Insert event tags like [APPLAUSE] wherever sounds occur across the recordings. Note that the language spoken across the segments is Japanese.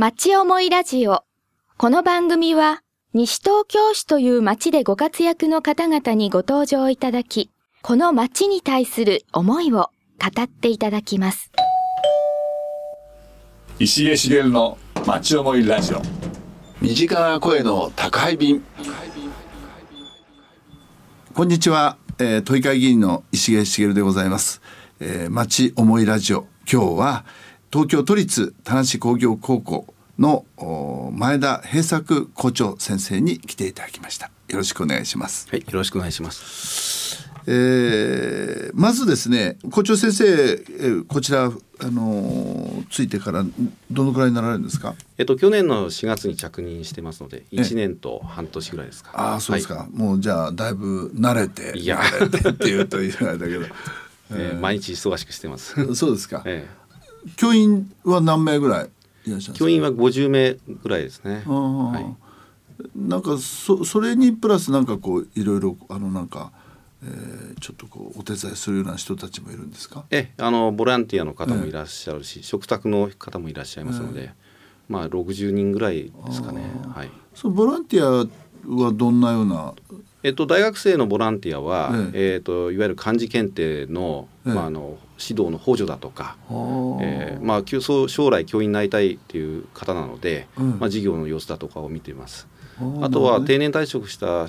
町思いラジオ。この番組は、西東京市という町でご活躍の方々にご登場いただき、この町に対する思いを語っていただきます。石毛茂の町思いラジオ。身近な声の宅配便。こんにちは、えー、都議会議員の石毛茂でございます、えー、町思いラジオ。今日は東京都立田無工業高校のお前田平作校長先生に来ていただきました。よろしくお願いします。はい、よろしくお願いします。えーまずですね校長先生、えーこちらあのーついてからどのくらいになられるんですか？えっと去年の4月に着任してますので、1年と半年ぐらいですか。ああそうですか、はい。もうじゃあだいぶ慣れていや。慣れてっていうというあれだけど。[LAUGHS] えー毎日忙しくしてます。[LAUGHS] そうですか、え教員は何名ぐらいいらっしゃるんですか？ー教員は50名ぐらいですね。はい。なんかそそれにプラスなんかこういろいろあのなんか、えーちょっとこうお手伝いするような人たちもいるんですか？えあのボランティアの方もいらっしゃるし、食卓の方もいらっしゃいますので、まあ60人ぐらいですかね。はい。そのボランティアはどんなようなえっと、大学生のボランティアは、ええ。っといわゆる漢字検定の,、ええ。まあ、あの指導の補助だとか、えーまあ、将来教員になりたいっていう方なので、うん。まあ、授業の様子だとかを見ています。あとは定年退職した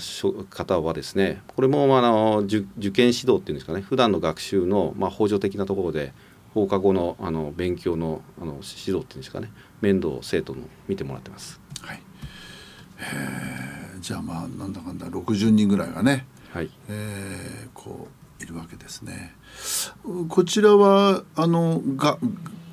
方はですねこれもまああの受受験指導っていうんですかね普段の学習のまあ補助的なところで放課後のあの勉強のあの指導っていうんですかね面倒を生徒の見てもらってます。はい。えーじゃあまあなんだかんだ60人ぐらいがねはいえーこういるわけですね。こちらはあのが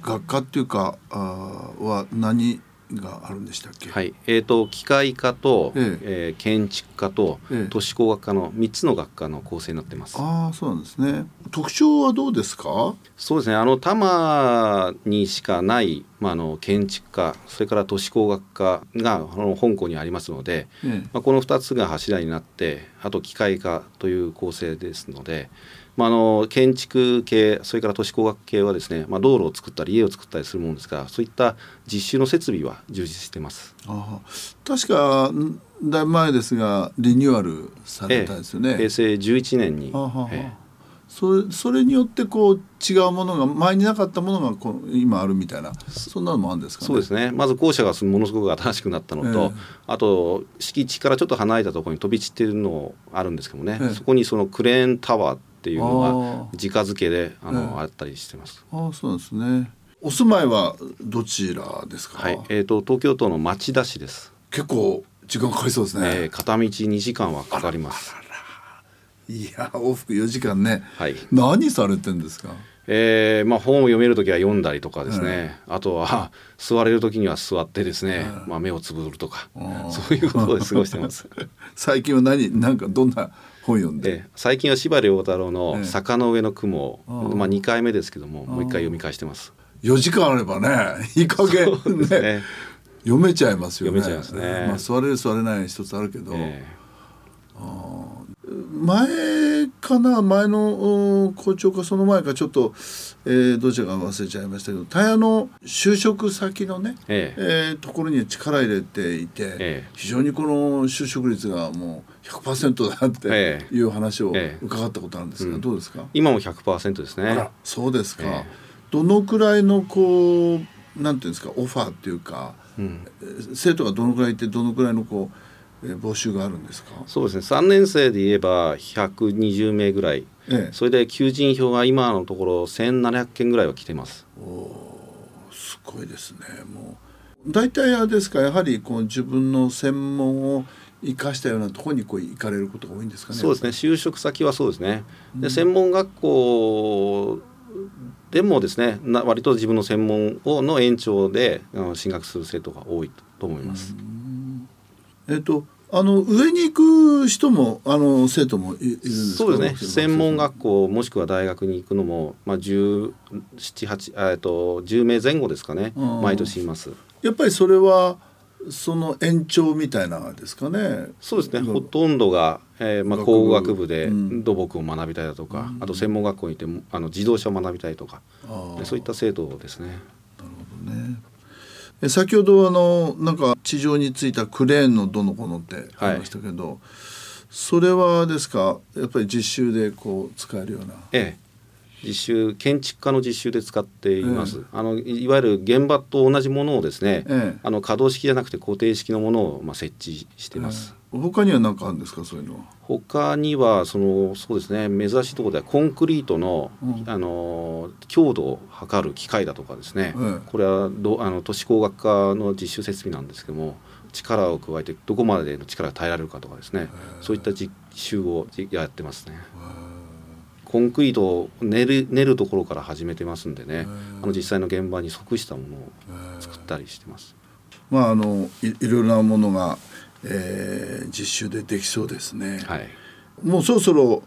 学科っていうかあーは何があるんでしたっけ？はいえー、と機械科と、ええー建築科と、ええ都市工学科の3つの学科の構成になってます。ああそうなんですね。特徴はどうですか？そうですねあの多摩にしかない、まあ、あの建築科それから都市工学科があの本校にありますので、ええまあ、この2つが柱になってあと機械科という構成ですので、まあ、あの建築系それから都市工学系はですね、まあ、道路を作ったり家を作ったりするものですからそういった実習の設備は充実してます。ああ。確かんだいぶ前ですがリニューアルされたんですよね。平成11年に、はあはあは。あえ。それそれによってこう違うものが前になかったものがこう今あるみたいなそんなのもあるんですかね。そうですね。まず校舎がものすごく新しくなったのと、ええ。あと敷地からちょっと離れたところに飛び散ってるのあるんですけどもね、ええ。そこにそのクレーンタワーっていうのあが直付けであの、ええあったりしてます。ああそうですね。お住まいはどちらですか？はい、えー、と東京都の町田市です。結構時間かかりそうですね。えー片道2時間はかかります。いや往復4時間ね。はい。何されてんですか？えーまあ、本を読める時は読んだりとかですね、あとは座れる時には座ってですね、まあ、目をつぶるとか、そういうことで過ごしてます。[LAUGHS] 最近は何なんかどんな本読んで。で最近は司馬遼太郎えのえ「坂の上の雲」まあ、2回目ですけどももう一回読み返してます。4時間あればね [LAUGHS] いい加減ね。ね。読めちゃいますよね。読めちゃいますね。まあ座れる座れない一つあるけど、え前かな前のお校長かその前かちょっと、えーどちらか忘れちゃいましたけどタヤの就職先のね、ええ。えーところに力入れていて、ええ。非常にこの就職率がもう100%だってえいう話をええ。伺ったことあるんですが、うん。どうですか、今も100%ですね。そうですか、ええ。どのくらいのこうなんていうんですかオファーっていうか、うん。えー生徒がどのくらいいてどのくらいのこう、えー募集があるんですか、そうですね。3年生で言えば120名ぐらい。ええ、それで求人票が今のところ1700件ぐらいは来てます。すごいですね。もう大体あれですかやはりこう自分の専門を生かしたようなところにこう行かれることが多いんですかねそうですね。就職先はそうですね。で専門学校でもですねな割と自分の専門をの延長で進学する生徒が多いと思います。えっとあの上に行く人もあの生徒もいいるんですか？そうですね。専門学校もしくは大学に行くのも、まあ、17、8えっと10名前後ですかね。うん。毎年います。やっぱりそれはその延長みたいなですかね？そうですね、うんほとんどが、えーまあ、学部。工学部でうん。土木を学びたいだとか、あと専門学校に行ってあの自動車を学びたいとか、そういった制度ですね。ねえ先ほどあのなんか地上についたクレーンのどのこのってありましたけど、それはですか？やっぱり実習でこう使えるような。ええ。実習建築家の実習で使っています、えあのいいわゆる現場と同じものをですね、ええ。あの可動式じゃなくて固定式のものをまあ設置しています、他には何かあるんですか？そういうのは。他にはそのそうですね。珍しいところではコンクリートの,、うん。あの強度を測る機械だとかですね、ええ。これはどあの都市工学科の実習設備なんですけども力を加えてどこまでの力が耐えられるかとかですね、そういった実習をじやってますね。コンクリートを練る練るところから始めてますんでね、あの実際の現場に即したものを作ったりしてます。まああのいいろいろなものが、えー実習でできそうですね。はい、もうそろそろ、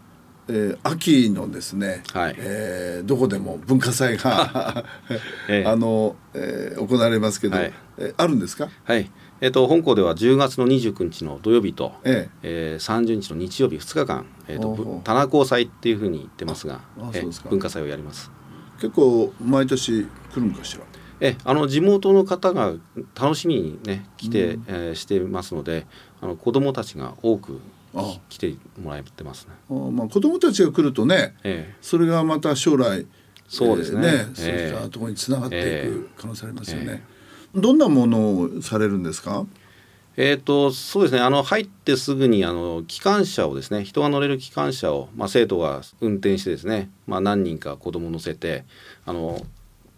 えー秋のですね、はい。えーどこでも文化祭が、[LAUGHS] ええ。[LAUGHS] あの、えー行われますけど、はい。えーあるんですか、はい。えっと本校では10月の29日の土曜日と、ええ。ー、30日の日曜日2日間、えー、とほうほう。ぶ棚高祭っていうふうに言ってますがえそうですか。文化祭をやります。え結構毎年来るのかしら？えあの地元の方が楽しみにね来て、えーしてますのであの子どもたちが多くあ来てもらってますね。あまあ子供たちが来るとねえそれがまた将来そうですね。えーええ。そういったところにつながっていえく可能性ありますよね、えどんなものをされるんですか？えー、とそうですね。あの入ってすぐにあの機関車をですね人が乗れる機関車を、まあ、生徒が運転してですね、まあ、何人か子供乗せてあの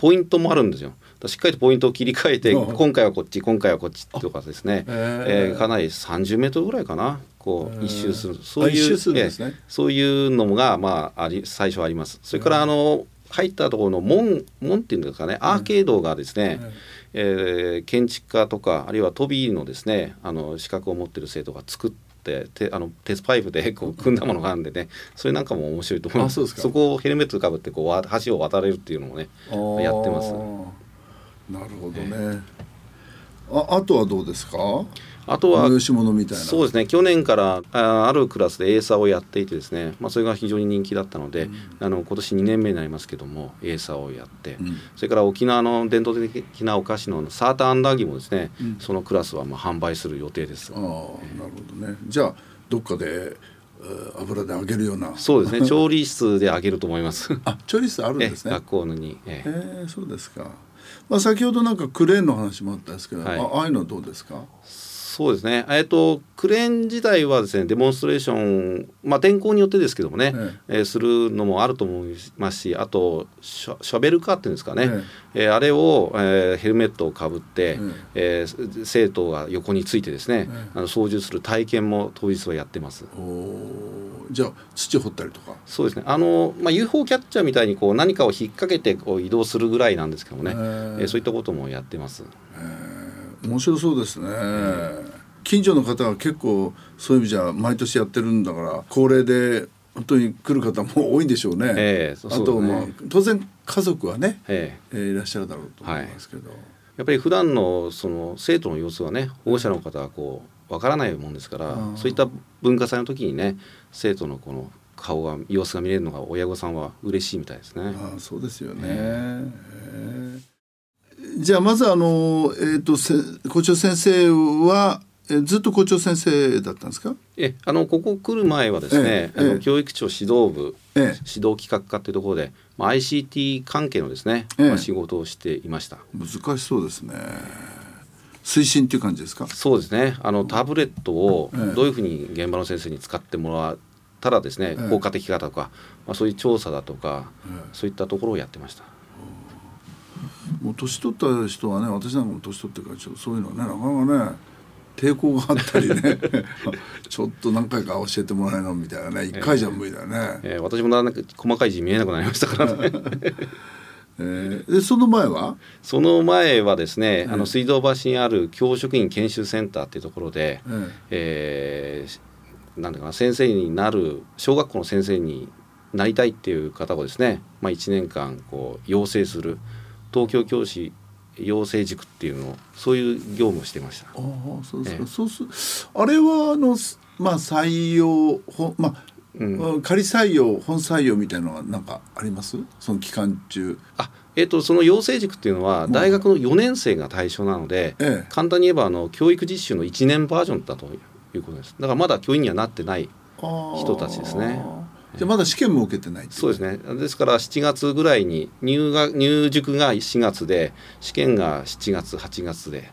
ポイントもあるんですよ。しっかりとポイントを切り替えてうん。今回はこっち今回はこっちとかですね、へー。えーかなり30メートルぐらいかな。こう一周する。そういうね。えーそういうのが、まあ、あり最初あります。それからあの入ったところの門門っていうんですかね。アーケードがですね、えー建築家とかあるいは飛びのですねあの資格を持ってる生徒が作っててあの鉄パイプでこう組んだものがあるんでねそれなんかも面白いと思いますあそこをヘルメットかぶってこうわ橋を渡れるっていうのもねやってます。なるほどね、ああとはどうですか？あとは催し物みたいな。そうですね。去年からああるクラスでエーサーをやっていてですね、まあ、それが非常に人気だったので、あの今年2年目になりますけどもエーサーをやって、ん。それから沖縄の伝統的なお菓子のサーターアンダーギーもですね、ん。そのクラスはまあ販売する予定です。ああ。なるほどね。じゃあどっかで、えー油で揚げるような。そうですね。[LAUGHS] 調理室で揚げると思います。あ調理室あるんえですね。学校に、ええ。ー、そうですか、まあ、先ほどなんかクレーンの話もあったんですけど、はい。あああいうのはどうですか？そうですね、えっと、クレーン自体はですねデモンストレーション、まあ、天候によってですけどもね、ええ。ーするのもあると思いますしあとシャシャベルカーっていうんですかね、ええ。ーあれを、えーヘルメットをかぶって、ええ。ー生徒が横についてですね、えあの操縦する体験も当日はやってます。じゃあ土掘ったりとか？そうですね。あの、まあ、UFO キャッチャーみたいにこう何かを引っ掛けてこう移動するぐらいなんですけどもね、えーそういったこともやってます。面白そうですね、近所の方は結構そういう意味じゃ毎年やってるんだから高齢で本当に来る方も多いんでしょうね、ええそうあと、そうだねまあ当然家族はね、えーえーいらっしゃるだろうと思いますけど、やっぱり普段のその生徒の様子はね保護者の方はこうわからないもんですから、うん。そういった文化祭の時にね生徒のこの顔が様子が見れるのが親御さんは嬉しいみたいですね。ああそうですよね、ええじゃあまずあの、えー、とせ校長先生は、えーずっと校長先生だったんですか？えあのここ来る前はですね、ええええ。あの教育庁指導部、ええ。指導企画課というところで、まあ、ICT 関係のですね、ええ。まあ、仕事をしていました。難しそうですね。推進っていう感じですか？そうですね。あのタブレットをええ。どういうふうに現場の先生に使ってもらったらですね、ええ。効果的かとか、まあ、そういう調査だとか、え。そういったところをやってました。もう年取った人はね私なんかも年取ってるからちょっとそういうのはねなかなかね抵抗があったりね [LAUGHS] ちょっと何回か教えてもらえないのみたいなね一回じゃ無理だよね、えー私もだんだん細かい字見えなくなりましたからね。[LAUGHS] えーでその前は？その前はですね、あえ。えの水道橋にある教職員研修センターっていうところで、ええ。ーなんだかな先生になる小学校の先生になりたいっていう方をですね、まあ、1年間こう養成する東京教師養成塾っていうのをそういう業務をしてました。ああそうですか、ええ。そうすあれはあのすまあ採用ほまあうん。仮採用本採用みたいなのは何かあります？その期間中。あえっとその養成塾っていうのは大学の4年生が対象なので、ええ。簡単に言えばあの教育実習の1年バージョンだということです。だからまだ教員にはなってない人人たちですねじゃあまだ試験も受けてないそうですね。ですから7月ぐらいに入学入塾が4月で試験が7月8月で、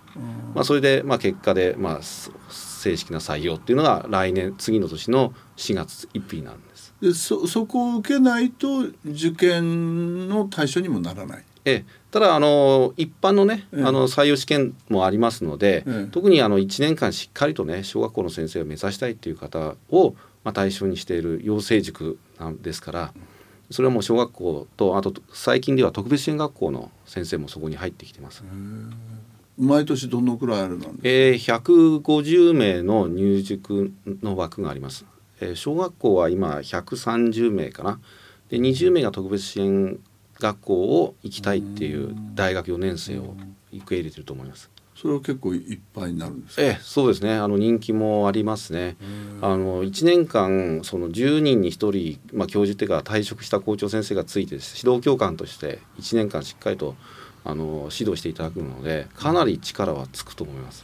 まあ、それでまあ結果でまあそ正式な採用っていうのが来年次の年の4月1日になるんです。でそそこを受けないと受験の対象にもならない？ええ、ただあの一般のね、ええあの採用試験もありますので、ええ特にあの1年間しっかりとね小学校の先生を目指したいっていう方を、まあ、対象にしている養成塾なんですからそれはもう小学校とあと最近では特別支援学校の先生もそこに入ってきてます。毎年どのくらいあるなんでえー、150名の入塾の枠があります。えー小学校は今130名かな。で20名が特別支援学校を行きたいっていう大学4年生を受け入れてると思います。それは結構いっぱいになるんですか？ええ、そうですね。あの人気もありますね。あの1年間その10人に1人、まあ、教授っていうか退職した校長先生がついて指導教官として1年間しっかりとあの指導していただくのでかなり力はつくと思います。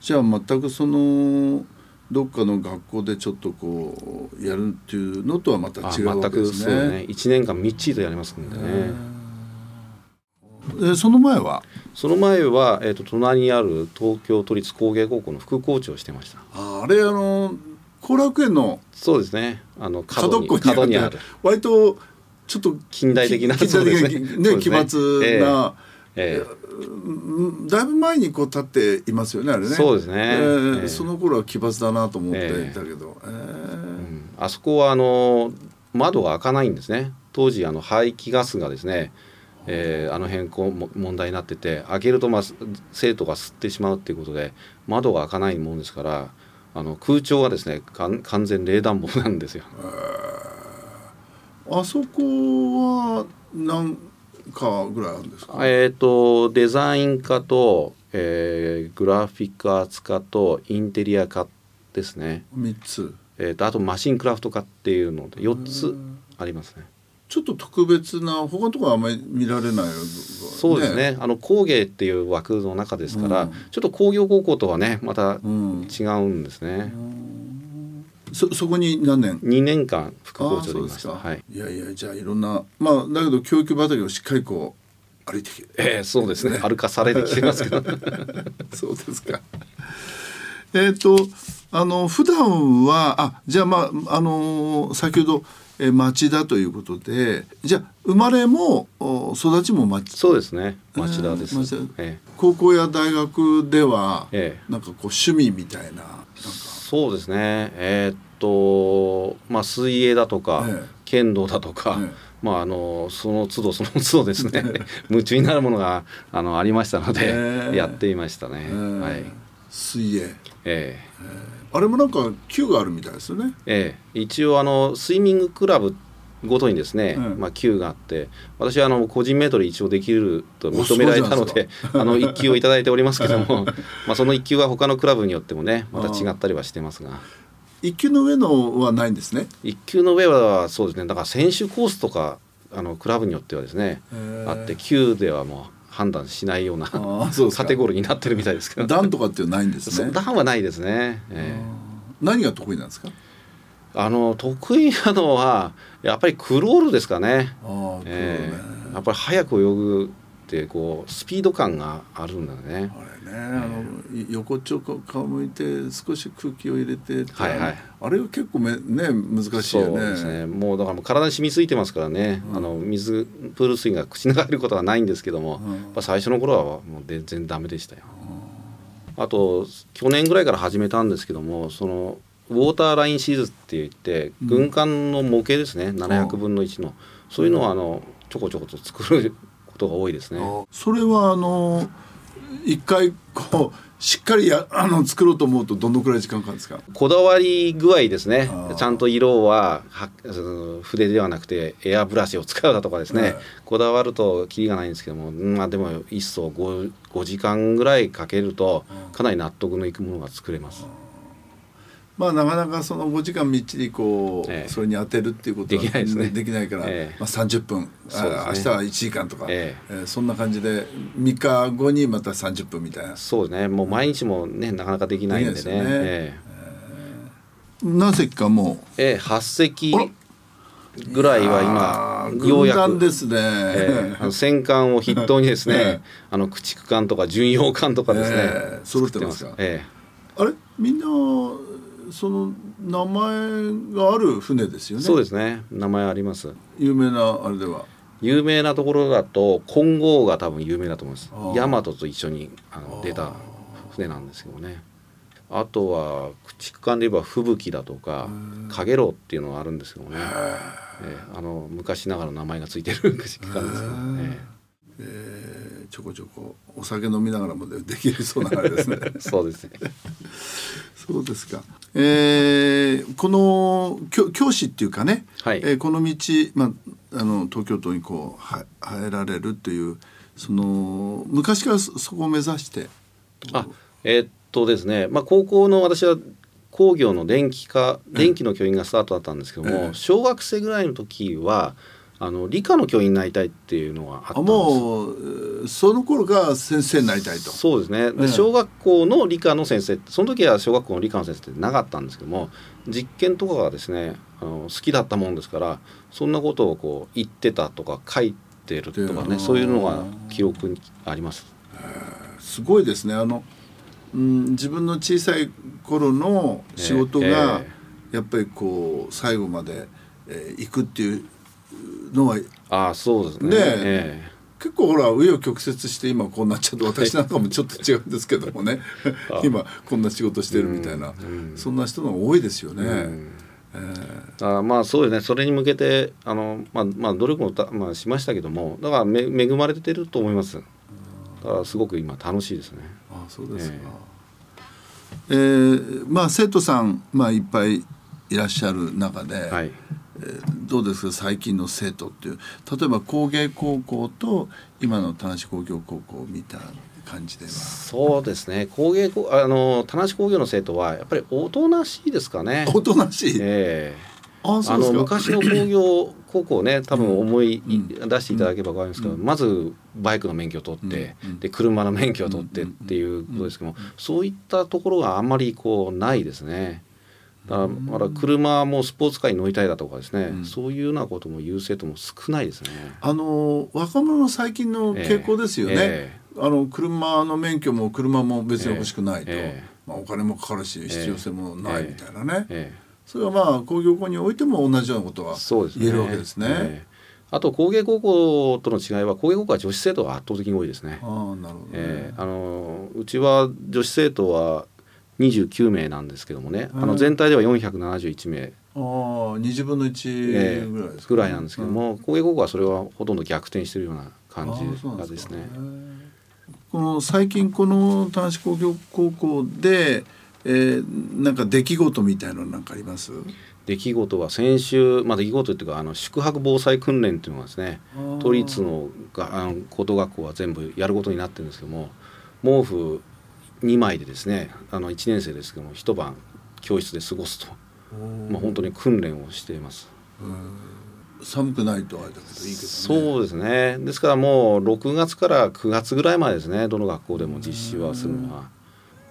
じゃあ全くそのどっかの学校でちょっとこうやるっていうのとはまたあ違うわけですそうね。ね。1年間みっちりとやりますんでね。でその前は？その前は、えー、と隣にある東京都立工芸高校の副校長をしてました。ああれあの後楽園のそうですね。あの角に角っこにあっ角にある。て割とちょっと近代的な近代的なそうですね。ね奇抜な、えうんだいぶ前にこう立っていますよねあれね。そうですね。えーええ。その頃は奇抜だなと思ってええいたけど、ええ。うん。あそこはあの窓が開かないんですね。当時あの排気ガスがですね、えーあの辺こうも問題になってて開けると、まあ、す生徒が吸ってしまうっていうことで窓が開かないもんですからあの空調がですね完全冷暖房なんですよ。あそこは何かぐらいあるんですか、えー、とデザイン科と、えーグラフィックアーツ科とインテリア科ですね、三つ。えー、とあとマシンクラフト科っていうので4つありますね。ちょっと特別な他のところはあんまり見られないそうですね。あの工芸っていう枠の中ですから、うん。ちょっと工業高校とはねまたうん。違うんですね。そそこに何年？2年間副校長でいうました。はい。いやいやじゃあいろんなまあだけど教育畑をしっかりこう歩いてきてえー、そうですね。歩かされてきてますけど。[LAUGHS] そうですか。えっ、とあの普段はあじゃあまああの先ほど、えー町田ということでじゃあ生まれもお育ちも町そうですね。町田です。うん町田。え。高校や大学では、ええ。なんかこう趣味みたいななんかそうですね。えーっとまあ水泳だとか、ええ。剣道だとか、ええ。まああのその都度その都度ですね。夢中になるものがあのありましたので、ええ。やっていましたね。えーはい。水泳。ええ。あれもなんか級があるみたいですよね。ええ、一応あのスイミングクラブごとにですね、うんまあ、級があって私はあの個人メートル一応できると認められたので [LAUGHS] あの一級をいただいておりますけども [LAUGHS] まあその一級は他のクラブによってもねまた違ったりはしてますが一級の上のはないんですね。一級の上はそうですねだから選手コースとかあのクラブによってはですねあって級ではもう判断しないようなうカテゴリーになってるみたいですけど段とかっていうのはないんですね。段はないですね。ええ何が得意なんですか？あの得意なのはやっぱりクロールですかね。ああ、えそうねえやっぱり早く泳ぐってこうスピード感があるんだね。あれね、あのい横っちょ顔向いて少し空気を入れてはいはいあれが結構めね難しいそよね。うですね。もうだからもう体に染みついてますからね。あの水プール水が口に入ることはないんですけども、うん最初の頃はもう全然ダメでしたよ。あと去年ぐらいから始めたんですけども、そのウォーターラインシーズって言って軍艦の模型ですね、700分の1の。そういうのをあのちょこちょこと作ることが多いですね。それはあの一回こうしっかりやあの作ろうと思うとどのくらい時間かかるんですか？こだわり具合ですね。ちゃんと色はは筆ではなくてエアブラシを使うだとかですね、はい。こだわるとキリがないんですけどもうんまあでも一層 5, 5時間ぐらいかけるとかなり納得のいくものが作れます。まあなかなかその5時間みっちりこう、ええ。それに当てるっていうことはできないですね。できないから、ええ。まあ、30分、ねあ明日は1時間とか、ええ。ーそんな感じで3日後にまた30分みたいな。そうですね。もう毎日もねなかなかできないんでね。ね。え何席かもええ。え8席ぐらいは今ようやく。ですね、ええ。あの戦艦を筆頭にですね、[LAUGHS] ええ。あの駆逐艦とか巡洋艦とかですね、ええ。揃ってますか？作え。あれ？みんなその名前がある船ですよね。えそうですね。名前あります。有名なあれでは。有名なところだと金剛が多分有名だと思います。あー。大和と一緒にあの出た船なんですけどね。あとは駆逐艦で言えば吹雪だとかかげろうっていうのがあるんですけどね、ええあの昔ながらの名前がついてる駆逐艦ですけどね、えーちょこちょこお酒飲みながらもでできるそうなあれですね。[LAUGHS] そうですね。そうですか。えーこの教教師っていうかね、はい。えーこの道、まあ、あの東京都にこうは入られるっていうその昔からそそこを目指して。あえーっとですね、まあ、高校の私は工業の電気科電気の教員がスタートだったんですけども、ええ。小学生ぐらいの時はあの理科の教員になりたいっていうのがあったあんですもうえーその頃から先生になりたいと。そうですね。ええ。で小学校の理科の先生その時は小学校の理科の先生ってなかったんですけども実験とかがですねあの好きだったもんですからそんなことをこう言ってたとか書いてるとかでねそういうのが記憶にあります。すごいですね。あの、うん、自分の小さい頃の仕事が、えやっぱりこう最後まで、えー行くっていうのはああそうですね。ねええ結構ほら紆余曲折して今こうなっちゃって私なんかもちょっと違うんですけどもね。今こんな仕事してるみたいな、そんな人の多いですよね。あまあそうですね。それに向けてあの、まあまあ、努力もた、まあ、しましたけどもだからめ恵まれてると思います。だからすごく今楽しいですね。あそうですか。えーまあ生徒さんまあいっぱいいらっしゃる中で、はい。えーどうですか最近の生徒っていう。例えば工芸高校と今の田無工業高校みたいな感じでは。そうですね。工芸工あの田無工業の生徒はやっぱりおとなしいですかね。おとなしい。ええ。あの。昔の工業高校ね多分思いうん出していただければ分かりますけど、まずバイクの免許を取って、で車の免許を取ってっていうことですけども、そういったところがあんまりこうないですね。だからまだ車もスポーツカーに乗りたいだとかですね、うん。そういうようなことも言う生徒も少ないですね。あの若者の最近の傾向ですよね。えあの車の免許も車も別に欲しくないと、ええ。まあ、お金もかかるし必要性もないみたいなね、えそれはまあ工業高においても同じようなことは。言えるわけですね。ええ。あと工芸高校との違いは工芸高校は女子生徒が圧倒的に多いですね。ああなるほどね、えーあのうちは女子生徒は29名なんですけどもね、あうんの全体では471名、ああ20分のえ1ーぐらいですか、ぐらいなんですけども、工芸高校はそれはほとんど逆転してるような感じがですね。この最近この男子工業高校で、えー、なんか出来事みたいなのなんかあります？出来事は先週、まあ、出来事っていうかあの宿泊防災訓練っていうのがですね都立のがあの高等学校は全部やることになってるんですけども毛布2枚でですねあの1年生ですけども一晩教室で過ごすと、まあ、本当に訓練をしています。寒くないとあれだけどいいけどね。そうですね。ですからもう6月から9月ぐらいまでですねどの学校でも実施はするのは。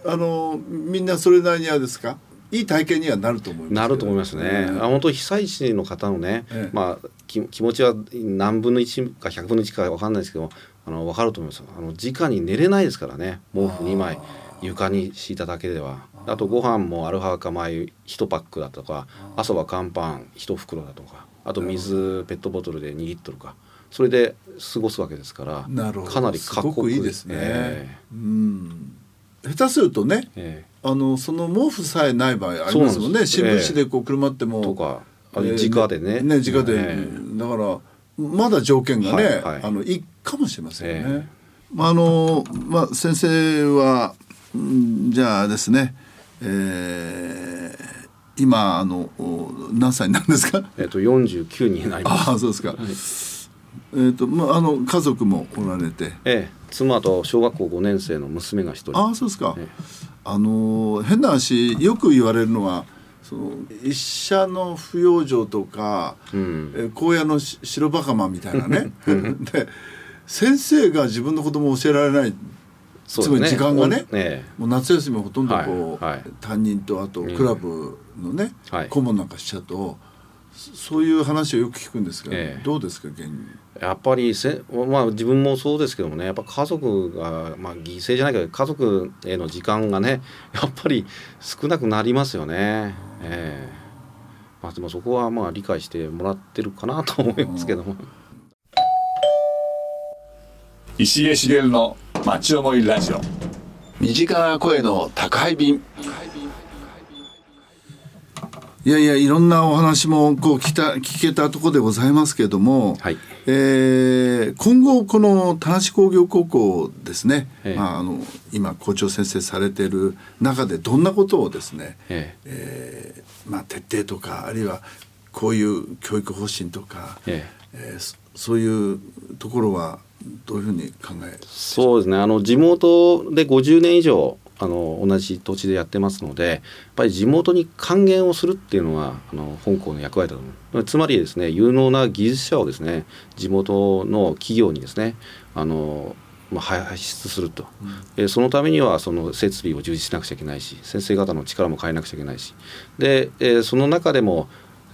あのみんなそれなりにはですか？いい体験にはなると思いますけどなると思いますね、あ本当被災地の方のね、ええ。まあ気気持ちは何分の1か100分の1か分かんないですけどあの分かると思いますあの直に寝れないですからね。毛布2枚床に敷いただけでは。あとご飯もアルファ化米1パックだとか朝は乾パン1袋だとかあと水ペットボトルで2リットルか。それで過ごすわけですからなるほど。かなり過酷。いいですね、えうん。下手するとねええ。あのその毛布さえない場合ありますもんね。新聞紙でこう車っても、えとか直でね。ね直で、ええ。だからまだ条件がね、はいはいあのいいかもしれませんね。えまああのまあ先生はうんじゃあですね、えー今あのお何歳なんですか？えっと49になりますああそうですか。えっ、とまああの家族もおられて。ええ、妻と小学校5年生の娘が一人ああそうですか。ええあの変な話よく言われるのはその医者の不養生とか、うん。えー荒野のし白バカマンみたいなね。[LAUGHS] で先生が自分の子供を教えられないつまり時間がねおえもう夏休みはほとんどこう、はいはい。担任とあとクラブのね、はい。顧問なんかしちゃうとそそういう話をよく聞くんですけど、ええ。どうですか現に？えやっぱりせ、まあ、自分もそうですけどもねやっぱ家族が、まあ、犠牲じゃないけど家族への時間がねやっぱり少なくなりますよね。ええ。まあ、でもそこはまあ理解してもらってるかなと思いますけども。[LAUGHS] 石毛茂の町思いラジオ。身近な声の宅配便。いやいやいろんなお話もこう聞た聞けたところでございますけれども、はいえー今後この田無工業高校ですね、ええ。まあ、あの今校長先生されている中でどんなことをですね、ええ。ーまあ、徹底とかあるいはこういう教育方針とか、ええ。えーそそういうところはどういうふうに考えそうですね。あの地元で50年以上あの同じ土地でやってますのでやっぱり地元に還元をするっていうのはあの本校の役割だと思う。つまりですね有能な技術者をですね地元の企業にですねあのまあ、輩出すると、えーそのためにはその設備を充実しなくちゃいけないし先生方の力も変えなくちゃいけないし。で、えーその中でも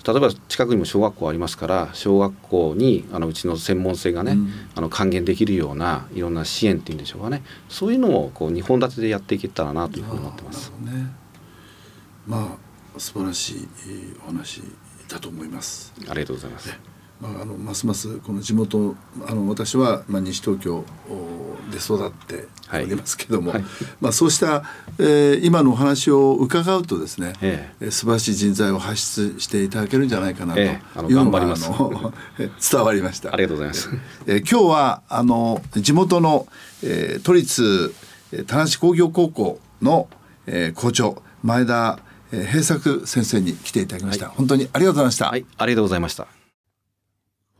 例えば近くにも小学校ありますから小学校にあのうちの専門性がね、あの還元できるようないろんな支援っていうんでしょうかねそういうのをこう2本立てでやっていけたらなというふうに思ってます。ねまあ素晴らしいえーお話だと思います。ありがとうございます。まあ、あのますますこの地元あの私は、まあ、西東京おで育っておりますけども、はいまあ、そうした、えー今のお話を伺うとですね、ええー素晴らしい人材を輩出していただけるんじゃないかなというのが、[LAUGHS] え伝わりました。ありがとうございます。えー今日はあの地元の、えー都立えー田無工業高校の、えー校長前田、えー平作先生に来ていただきました、本当にありがとうございました。はい、ありがとうございました。